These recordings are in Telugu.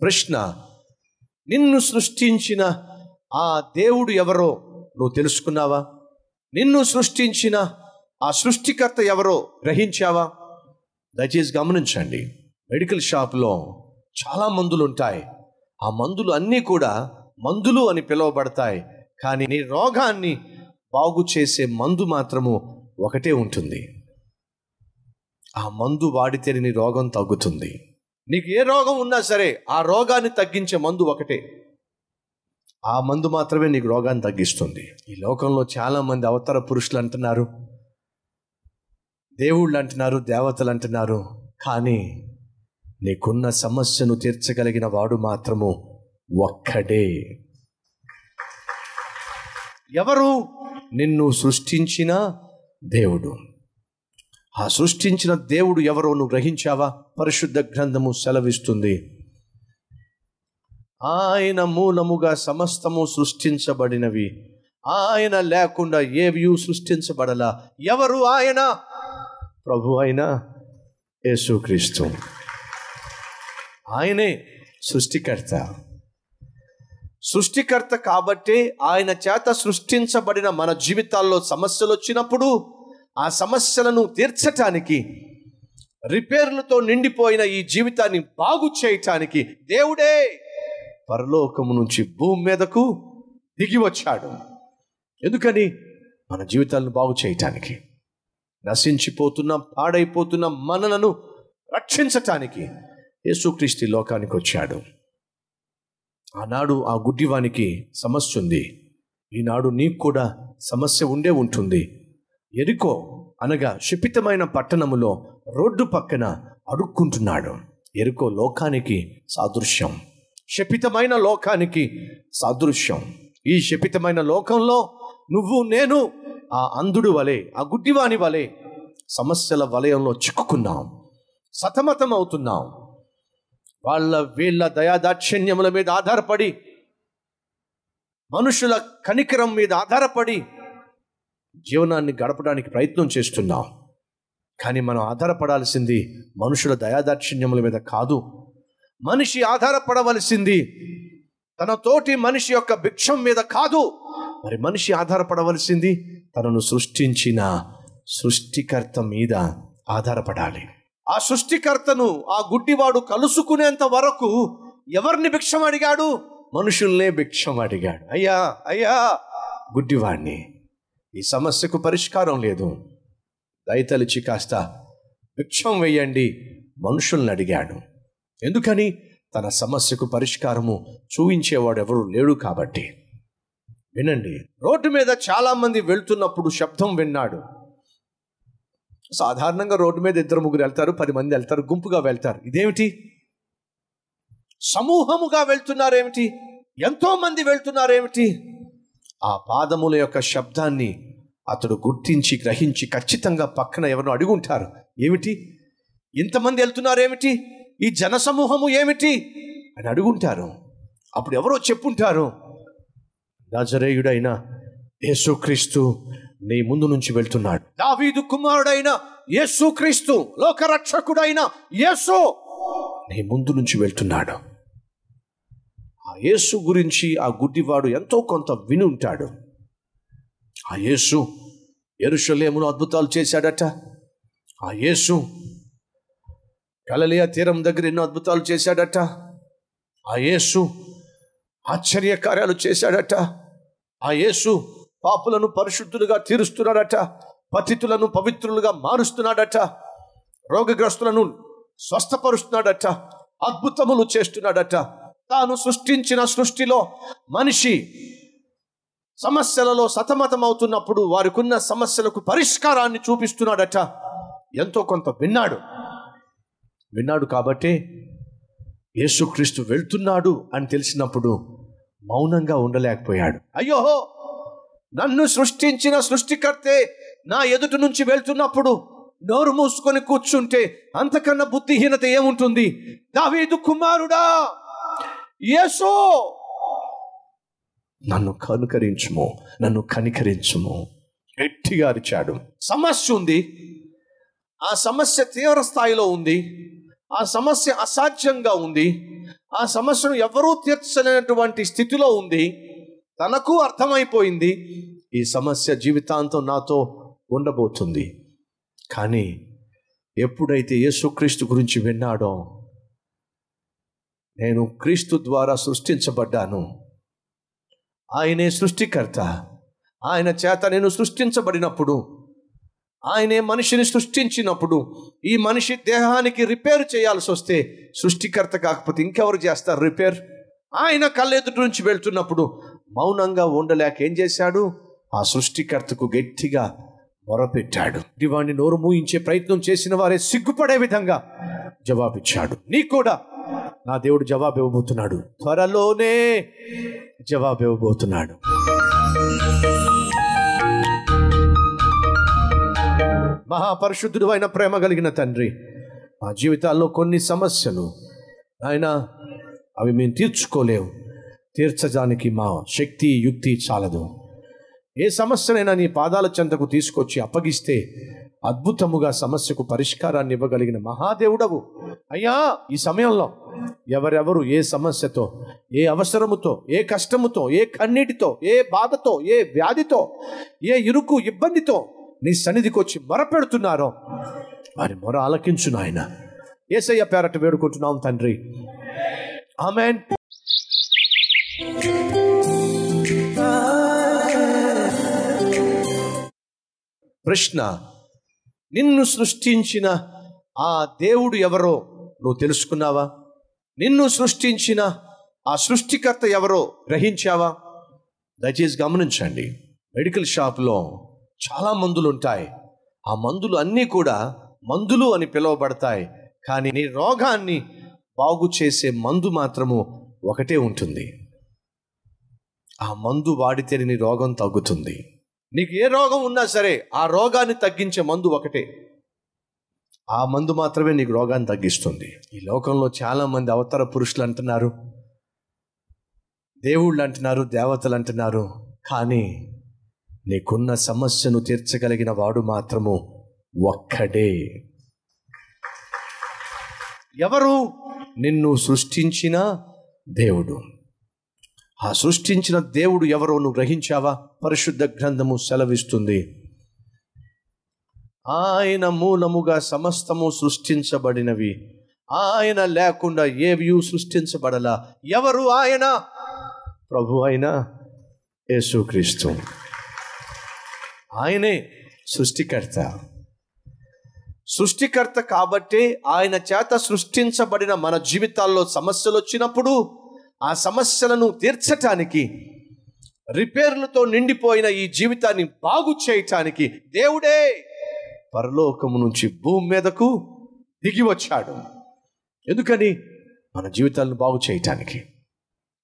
ప్రశ్న నిన్ను సృష్టించిన ఆ దేవుడు ఎవరో నువ్వు తెలుసుకున్నావా? నిన్ను సృష్టించిన ఆ సృష్టికర్త ఎవరో గ్రహించావా? దయచేసి గమనించండి. మెడికల్ షాప్లో చాలా మందులు ఉంటాయి ఆ మందులు అన్నీ కూడా మందులు అని పిలువబడతాయి. కానీ నీ రోగాన్ని బాగు చేసే మందు మాత్రము ఒకటే ఉంటుంది. ఆ మందు వాడితే నీ రోగం తగ్గుతుంది. నీకు ఏ రోగం ఉన్నా సరే ఆ రోగాన్ని తగ్గించే మందు ఒకటే. ఆ మందు మాత్రమే నీకు రోగాన్ని తగ్గిస్తుంది. ఈ లోకంలో చాలామంది అవతార పురుషులు అంటున్నారు. దేవుళ్ళు అంటున్నారు దేవతలు అంటున్నారు. కానీ నీకున్న సమస్యను తీర్చగలిగిన వాడు మాత్రము ఒక్కడే. ఎవరు? నిన్ను సృష్టించిన దేవుడు. ఆ సృష్టించిన దేవుడు ఎవరో నువ్వు గ్రహించావా? పరిశుద్ధ గ్రంథము సెలవిస్తుంది. ఆయన మూలముగా సమస్తము సృష్టించబడినవి. ఆయన లేకుండా ఏవి సృష్టించబడలా. ఎవరు ఆయన? ప్రభు ఆయన యేసుక్రీస్తు. ఆయనే సృష్టికర్త. సృష్టికర్త కాబట్టి ఆయన చేత సృష్టించబడిన మన జీవితాల్లో సమస్యలు వచ్చినప్పుడు ఆ సమస్యలను తీర్చటానికి రిపేర్లతో నిండిపోయిన ఈ జీవితాన్ని బాగు చేయటానికి దేవుడే పరలోకము నుంచి భూమి మీదకు దిగి వచ్చాడు. ఎందుకని? మన జీవితాలను బాగు చేయటానికి. నశించిపోతున్న పాడైపోతున్న మనలను రక్షించటానికి యేసుక్రీస్తు లోకానికి వచ్చాడు. ఆనాడు ఆ గుడ్డివానికి సమస్య ఉంది. ఈనాడు నీకు కూడా సమస్య ఉండే ఉంటుంది. ఎరుకో అనగా శపితమైన పట్టణములో రోడ్డు పక్కన అడుక్కుంటున్నాడు ఎరుకో లోకానికి సాదృశ్యం. శపితమైన లోకానికి సాదృశ్యం. ఈ శపితమైన లోకంలో నువ్వు నేను ఆ అంధుడు వలె ఆ గుడ్డివాని వలె సమస్యల వలయంలో చిక్కుకున్నాం. సతమతం అవుతున్నాం వాళ్ళ వీళ్ళ దయాదాక్షిణ్యముల మీద ఆధారపడి మనుషుల కనికరం మీద ఆధారపడి జీవనాన్ని గడపడానికి ప్రయత్నం చేస్తున్నాం. కానీ మనం ఆధారపడాల్సింది మనుషుల దయాదాక్షిణ్యముల మీద కాదు. మనిషి ఆధారపడవలసింది తన తోటి మనిషి యొక్క భిక్షం మీద కాదు. మరి మనిషి ఆధారపడవలసింది తనను సృష్టించిన సృష్టికర్త మీద ఆధారపడాలి. ఆ సృష్టికర్తను ఆ గుడ్డివాడు కలుసుకునేంత వరకు ఎవరిని భిక్షం అడిగాడు? మనుషుల్నే భిక్షం అడిగాడు. అయ్యా అయ్యా గుడ్డివాడిని ఈ సమస్యకు పరిష్కారం లేదు. దయతలిచి కాస్త భిక్షం వేయండి మనుషుల్ని అడిగాడు. ఎందుకని? తన సమస్యకు పరిష్కారము చూపించేవాడు ఎవరు లేడు కాబట్టి. వినండి రోడ్డు మీద చాలామంది వెళ్తున్నప్పుడు శబ్దం విన్నాడు. సాధారణంగా రోడ్డు మీద ఇద్దరు ముగ్గురు వెళ్తారు పది మంది వెళ్తారు గుంపుగా వెళ్తారు. ఇదేమిటి? సమూహముగా వెళ్తున్నారేమిటి? ఎంతో మంది వెళ్తున్నారేమిటి? ఆ పాదముల యొక్క శబ్దాన్ని అతడు గుర్తించి గ్రహించి ఖచ్చితంగా పక్కన ఎవరినో అడుగుంటారు. ఏమిటి? ఇంతమంది వెళ్తున్నారు ఏమిటి? ఈ జనసమూహము ఏమిటి? అని అడుగుంటారు. అప్పుడు ఎవరో చెప్పుంటారు. నజరేయుడైన యేసుక్రీస్తు నీ ముందు నుంచి వెళ్తున్నాడు. దావీదు కుమారుడైన యేసుక్రీస్తు లోకరక్షకుడైన యేసు నీ ముందు నుంచి వెళ్తున్నాడు. యేసు గురించి ఆ గుడ్డివాడు ఎంతో కొంత విని ఉంటాడు. ఆ యేసు ఎరుషలేమును అద్భుతాలు చేశాడట. ఆ యేసు గలలియా తీరం దగ్గర ఎన్నో అద్భుతాలు చేశాడట. ఆ యేసు ఆశ్చర్య కార్యాలు చేశాడట. ఆ యేసు పాపులను పరిశుద్ధులుగా తీరుస్తున్నాడట. పతితులను పవిత్రులుగా మారుస్తున్నాడట. రోగగ్రస్తులను స్వస్థపరుస్తున్నాడట. అద్భుతములు చేస్తున్నాడట. తాను సృష్టించిన సృష్టిలో మనిషి సమస్యలలో సతమతమవుతున్నప్పుడు వారికున్న సమస్యలకు పరిష్కారాన్ని చూపిస్తున్నాడట. ఎంతో కొంత విన్నాడు. విన్నాడు కాబట్టే యేసుక్రీస్తు వెళ్తున్నాడు అని తెలిసినప్పుడు మౌనంగా ఉండలేకపోయాడు. అయ్యో! నన్ను సృష్టించిన సృష్టికర్తే నా ఎదుటి నుంచి వెళ్తున్నప్పుడు నోరు మూసుకొని కూర్చుంటే అంతకన్నా బుద్ధిహీనత ఏముంటుంది? దావీదు కుమారుడా! యేసో! నన్ను కనుకరించుము నన్ను కనికరించుము. గట్టిగా అరిచాడు. సమస్య ఉంది. ఆ సమస్య తీవ్ర స్థాయిలో ఉంది. ఆ సమస్య అసాధ్యంగా ఉంది. ఆ సమస్యను ఎవరూ తీర్చలేనటువంటి స్థితిలో ఉంది. తనకు అర్థమైపోయింది. ఈ సమస్య జీవితాంతం నాతో ఉండబోతుంది. కానీ ఎప్పుడైతే యేసుక్రీస్తు గురించి విన్నాడో నేను క్రీస్తు ద్వారా సృష్టించబడ్డాను. ఆయనే సృష్టికర్త. ఆయన చేత నేను సృష్టించబడినప్పుడు ఆయనే మనిషిని సృష్టించినప్పుడు ఈ మనిషి దేహానికి రిపేర్ చేయాల్సి వస్తే సృష్టికర్త కాకపోతే ఇంకెవరు చేస్తారు రిపేర్? ఆయన కళ్ళెదుటి నుంచి వెళ్తున్నప్పుడు మౌనంగా ఉండలేక ఏం చేశాడు? ఆ సృష్టికర్తకు గట్టిగా మొరపెట్టాడు. వాడిని నోరు మూయించే ప్రయత్నం చేసిన వారే సిగ్గుపడే విధంగా జవాబిచ్చాడు. నీకు కూడా నా దేవుడు జవాబు ఇవ్వబోతున్నాడు త్వరలోనే జవాబు ఇవ్వబోతున్నాడు మహాపరిశుద్ధుడు అయిన ప్రేమ కలిగిన తండ్రి మా జీవితాల్లో కొన్ని సమస్యలు ఆయన అవి మేము తీర్చుకోలేము తీర్చడానికి మా శక్తి యుక్తి చాలదు. ఏ సమస్యనైనా నీ పాదాల చెంతకు తీసుకొచ్చి అప్పగిస్తే అద్భుతముగా సమస్యకు పరిష్కారాన్ని ఇవ్వగలిగిన మహాదేవుడవు. అయ్యా ఈ సమయంలో ఎవరెవరు ఏ సమస్యతో ఏ అవసరముతో ఏ కష్టముతో ఏ కన్నీటితో ఏ బాధతో ఏ వ్యాధితో ఏ ఇరుకు ఇబ్బందితో నీ సన్నిధికి వచ్చి మొరపెడుతున్నారో వారి మొర ఆలకించు నాయన. ఏసయ్య పేరట వేడుకుంటున్నాం తండ్రి. ఆమెన్. ప్రశ్న నిన్ను సృష్టించిన ఆ దేవుడు ఎవరో నువ్వు తెలుసుకున్నావా? నిన్ను సృష్టించిన ఆ సృష్టికర్త ఎవరో గ్రహించావా? దయచేసి గమనించండి. మెడికల్ షాప్లో చాలా మందులు ఉంటాయి ఆ మందులు అన్నీ కూడా మందులు అని పిలువబడతాయి. కానీ నీ రోగాన్ని బాగు చేసే మందు మాత్రము ఒకటే ఉంటుంది. ఆ మందు వాడితే నీ రోగం తగ్గుతుంది. నీకు ఏ రోగం ఉన్నా సరే ఆ రోగాన్ని తగ్గించే మందు ఒకటే. ఆ మందు మాత్రమే నీకు రోగాన్ని తగ్గిస్తుంది. ఈ లోకంలో చాలామంది అవతార పురుషులు అంటున్నారు దేవుళ్ళు అంటున్నారు దేవతలు అంటున్నారు కానీ నీకున్న సమస్యను తీర్చగలిగిన వాడు మాత్రము ఒక్కడే. ఎవరు? నిన్ను సృష్టించిన దేవుడు. ఆ సృష్టించిన దేవుడు ఎవరో నువ్వు గ్రహించావా? పరిశుద్ధ గ్రంథము సెలవిస్తుంది. ఆయన మూలముగా సమస్తము సృష్టించబడినవి. ఆయన లేకుండా ఏవి సృష్టించబడలా? ఎవరు ఆయన? ప్రభు అయిన యేసుక్రీస్తు. ఆయనే సృష్టికర్త. సృష్టికర్త కాబట్టి ఆయన చేత సృష్టించబడిన మన జీవితాల్లో సమస్యలు వచ్చినప్పుడు ఆ సమస్యలను తీర్చటానికి రిపేర్లతో నిండిపోయిన ఈ జీవితాన్ని బాగు చేయటానికి దేవుడే పరలోకము నుంచి భూమి మీదకు దిగి వచ్చాడు. ఎందుకని? మన జీవితాలను బాగు చేయటానికి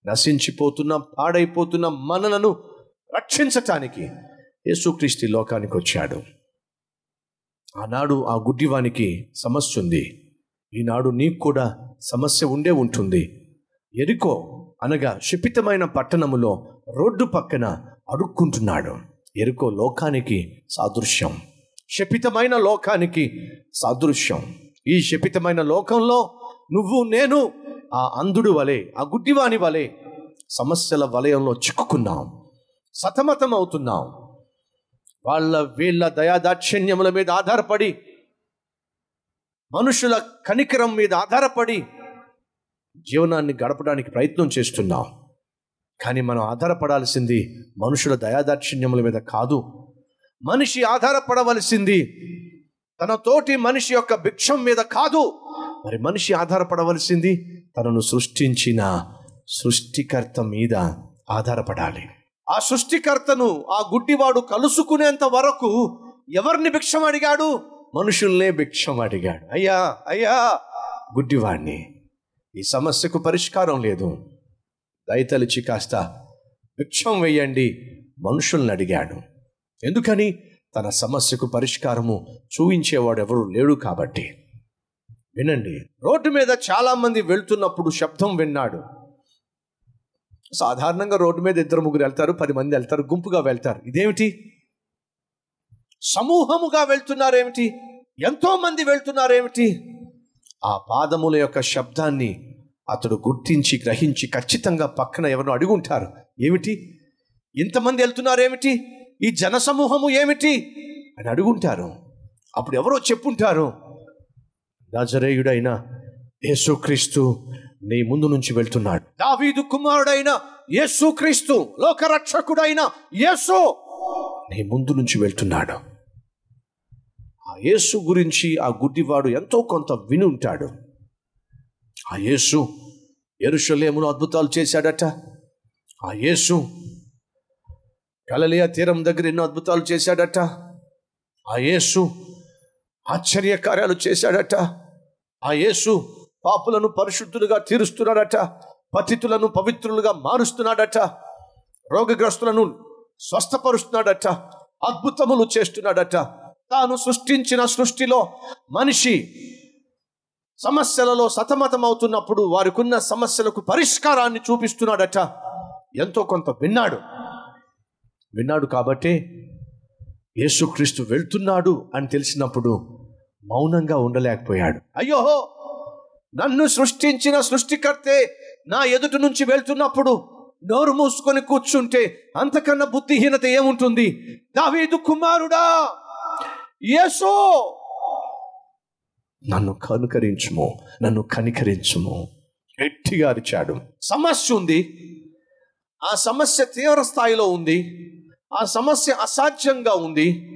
నశించిపోతున్న పాడైపోతున్న మనలను రక్షించటానికి యేసుక్రీస్తు లోకానికి వచ్చాడు. ఆనాడు ఆ గుడ్డివానికి సమస్య ఉంది. ఈనాడు నీకు కూడా సమస్య ఉండే ఉంటుంది. ఎరుకో అనగా క్షిపితమైన పట్టణములో రోడ్డు పక్కన అడుక్కుంటున్నాడు ఎరుకో లోకానికి సాదృశ్యం. శపితమైన లోకానికి సాదృశ్యం. ఈ శపితమైన లోకంలో నువ్వు నేను ఆ అంధుడు వలె ఆ గుడ్డివాని వలె సమస్యల వలయంలో చిక్కుకున్నాం. సతమతం అవుతున్నాం వాళ్ళ వీళ్ళ దయాదాక్షిణ్యముల మీద ఆధారపడి మనుషుల కనికరం మీద ఆధారపడి జీవనాన్ని గడపడానికి ప్రయత్నం చేస్తున్నాం. కానీ మనం ఆధారపడాల్సింది మనుషుల దయాదాక్షిణ్యముల మీద కాదు. మనిషి ఆధారపడవలసింది. తన తోటి మనిషి యొక్క భిక్షం మీద కాదు. మరి మనిషి ఆధారపడవలసింది తనను సృష్టించిన సృష్టికర్త మీద ఆధారపడాలి. ఆ సృష్టికర్తను ఆ గుడ్డివాడు కలుసుకునేంత వరకు ఎవరిని భిక్షం అడిగాడు? మనుషుల్నే భిక్షం అడిగాడు. అయ్యా అయ్యా గుడ్డివాడిని ఈ సమస్యకు పరిష్కారం లేదు. దయతలిచి కాస్త భిక్షం వేయండి మనుషుల్ని అడిగాడు. ఎందుకని? తన సమస్యకు పరిష్కారము చూయించేవాడు ఎవరు లేడు కాబట్టి. వినండి రోడ్డు మీద చాలామంది వెళ్తున్నప్పుడు శబ్దం విన్నాడు. సాధారణంగా రోడ్డు మీద ఇద్దరు ముగ్గురు వెళ్తారు పది మంది వెళ్తారు గుంపుగా వెళ్తారు. ఇదేమిటి? సమూహముగా వెళ్తున్నారేమిటి? ఎంతో మంది వెళ్తున్నారేమిటి? ఆ పాదముల యొక్క శబ్దాన్ని అతడు గుర్తించి గ్రహించి ఖచ్చితంగా పక్కన ఎవరినో అడుగుంటారు. ఏమిటి? ఇంతమంది వెళ్తున్నారేమిటి? ఈ జనసమూహము ఏమిటి? అని అడుగుంటారు. అప్పుడు ఎవరో చెప్పుంటారు. నజరేయుడైన యేసుక్రీస్తు నీ ముందు నుంచి వెళ్తున్నాడు. దావీదు కుమారుడైన యేసుక్రీస్తు లోకరక్షకుడైన యేసు నీ ముందు నుంచి వెళ్తున్నాడు. ఆ యేసు గురించి ఆ గుడ్డివాడు ఎంతో కొంత విని ఉంటాడు. ఆ యేసు ఎరుషలేమును అద్భుతాలు చేశాడట. ఆ యేసు గలలియా తీరం దగ్గర ఎన్నో అద్భుతాలు చేశాడట. ఆ యేసు ఆశ్చర్య కార్యాలు చేశాడట. ఆ యేసు పాపులను పరిశుద్ధులుగా తీరుస్తున్నాడట. పతితులను పవిత్రులుగా మారుస్తున్నాడట. రోగగ్రస్తులను స్వస్థపరుస్తున్నాడట. అద్భుతములు చేస్తున్నాడట. తాను సృష్టించిన సృష్టిలో మనిషి సమస్యలలో సతమతమవుతున్నప్పుడు వారికున్న సమస్యలకు పరిష్కారాన్ని చూపిస్తున్నాడట. ఎంతో కొంత విన్నాడు. విన్నాడు కాబట్టే యేసుక్రీస్తు వెళ్తున్నాడు అని తెలిసినప్పుడు మౌనంగా ఉండలేకపోయాడు. అయ్యో! నన్ను సృష్టించిన సృష్టికర్తే నా ఎదుటి నుంచి వెళ్తున్నప్పుడు నోరు మూసుకొని కూర్చుంటే అంతకన్నా బుద్ధిహీనత ఏముంటుంది? దావీదు కుమారుడా! యేసో! నన్ను కనుకరించుము నన్ను కనికరించుము. గట్టిగా అరిచాడు. సమస్య ఉంది. ఆ సమస్య తీవ్ర స్థాయిలో ఉంది. ఆ సమస్య అసాధ్యంగా ఉంది.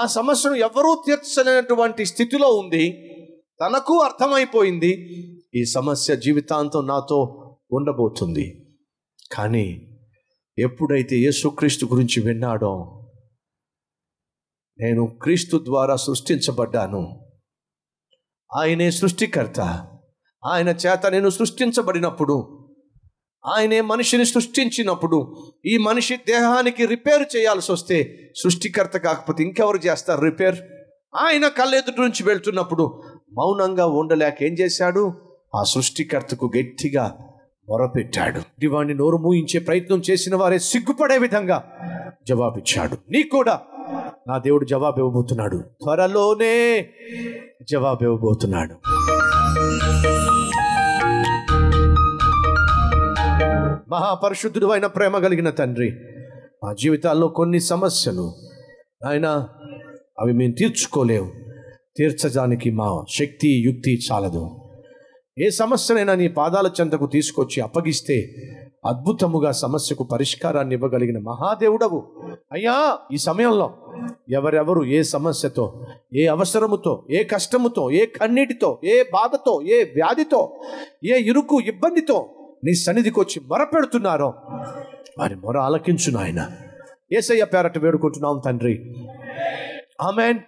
ఆ సమస్యను ఎవరూ తీర్చలేనటువంటి స్థితిలో ఉంది. తనకు అర్థమైపోయింది. ఈ సమస్య జీవితాంతం నాతో ఉండబోతుంది. కానీ ఎప్పుడైతే యేసుక్రీస్తు గురించి విన్నాడో నేను క్రీస్తు ద్వారా సృష్టించబడ్డాను. ఆయనే సృష్టికర్త. ఆయన చేత నేను సృష్టించబడినప్పుడు ఆయనే మనిషిని సృష్టించినప్పుడు ఈ మనిషి దేహానికి రిపేర్ చేయాల్సి వస్తే సృష్టికర్త కాకపోతే ఇంకెవరు చేస్తారు రిపేర్? ఆయన కళ్ళెదుటి నుంచి వెళ్తున్నప్పుడు మౌనంగా ఉండలేక ఏం చేశాడు? ఆ సృష్టికర్తకు గట్టిగా మొరపెట్టాడు. వాడిని నోరు మూయించే ప్రయత్నం చేసిన వారే సిగ్గుపడే విధంగా జవాబిచ్చాడు. నీ కూడా నా దేవుడు జవాబు ఇవ్వబోతున్నాడు. త్వరలోనే జవాబు ఇవ్వబోతున్నాడు. మహాపరిశుద్ధుడు అయిన ప్రేమ కలిగిన తండ్రి మా జీవితాల్లో కొన్ని సమస్యలు ఆయన అవి మేము తీర్చుకోలేము తీర్చడానికి మా శక్తి యుక్తి చాలదు. ఏ సమస్యనైనా నీ పాదాల చెంతకు తీసుకొచ్చి అప్పగిస్తే అద్భుతముగా సమస్యకు పరిష్కారాన్ని ఇవ్వగలిగిన మహాదేవుడవు. అయ్యా ఈ సమయంలో ఎవరెవరు ఏ సమస్యతో ఏ అవసరముతో ఏ కష్టముతో ఏ కన్నీటితో ఏ బాధతో ఏ వ్యాధితో ఏ ఇరుకు ఇబ్బందితో నీ సన్నిధికి వచ్చి మొరపెడుతున్నారో వారి మొర ఆలకించు నాయన ఏసయ్య పేరట వేడుకుంటున్నాం తండ్రి. ఆమెన్.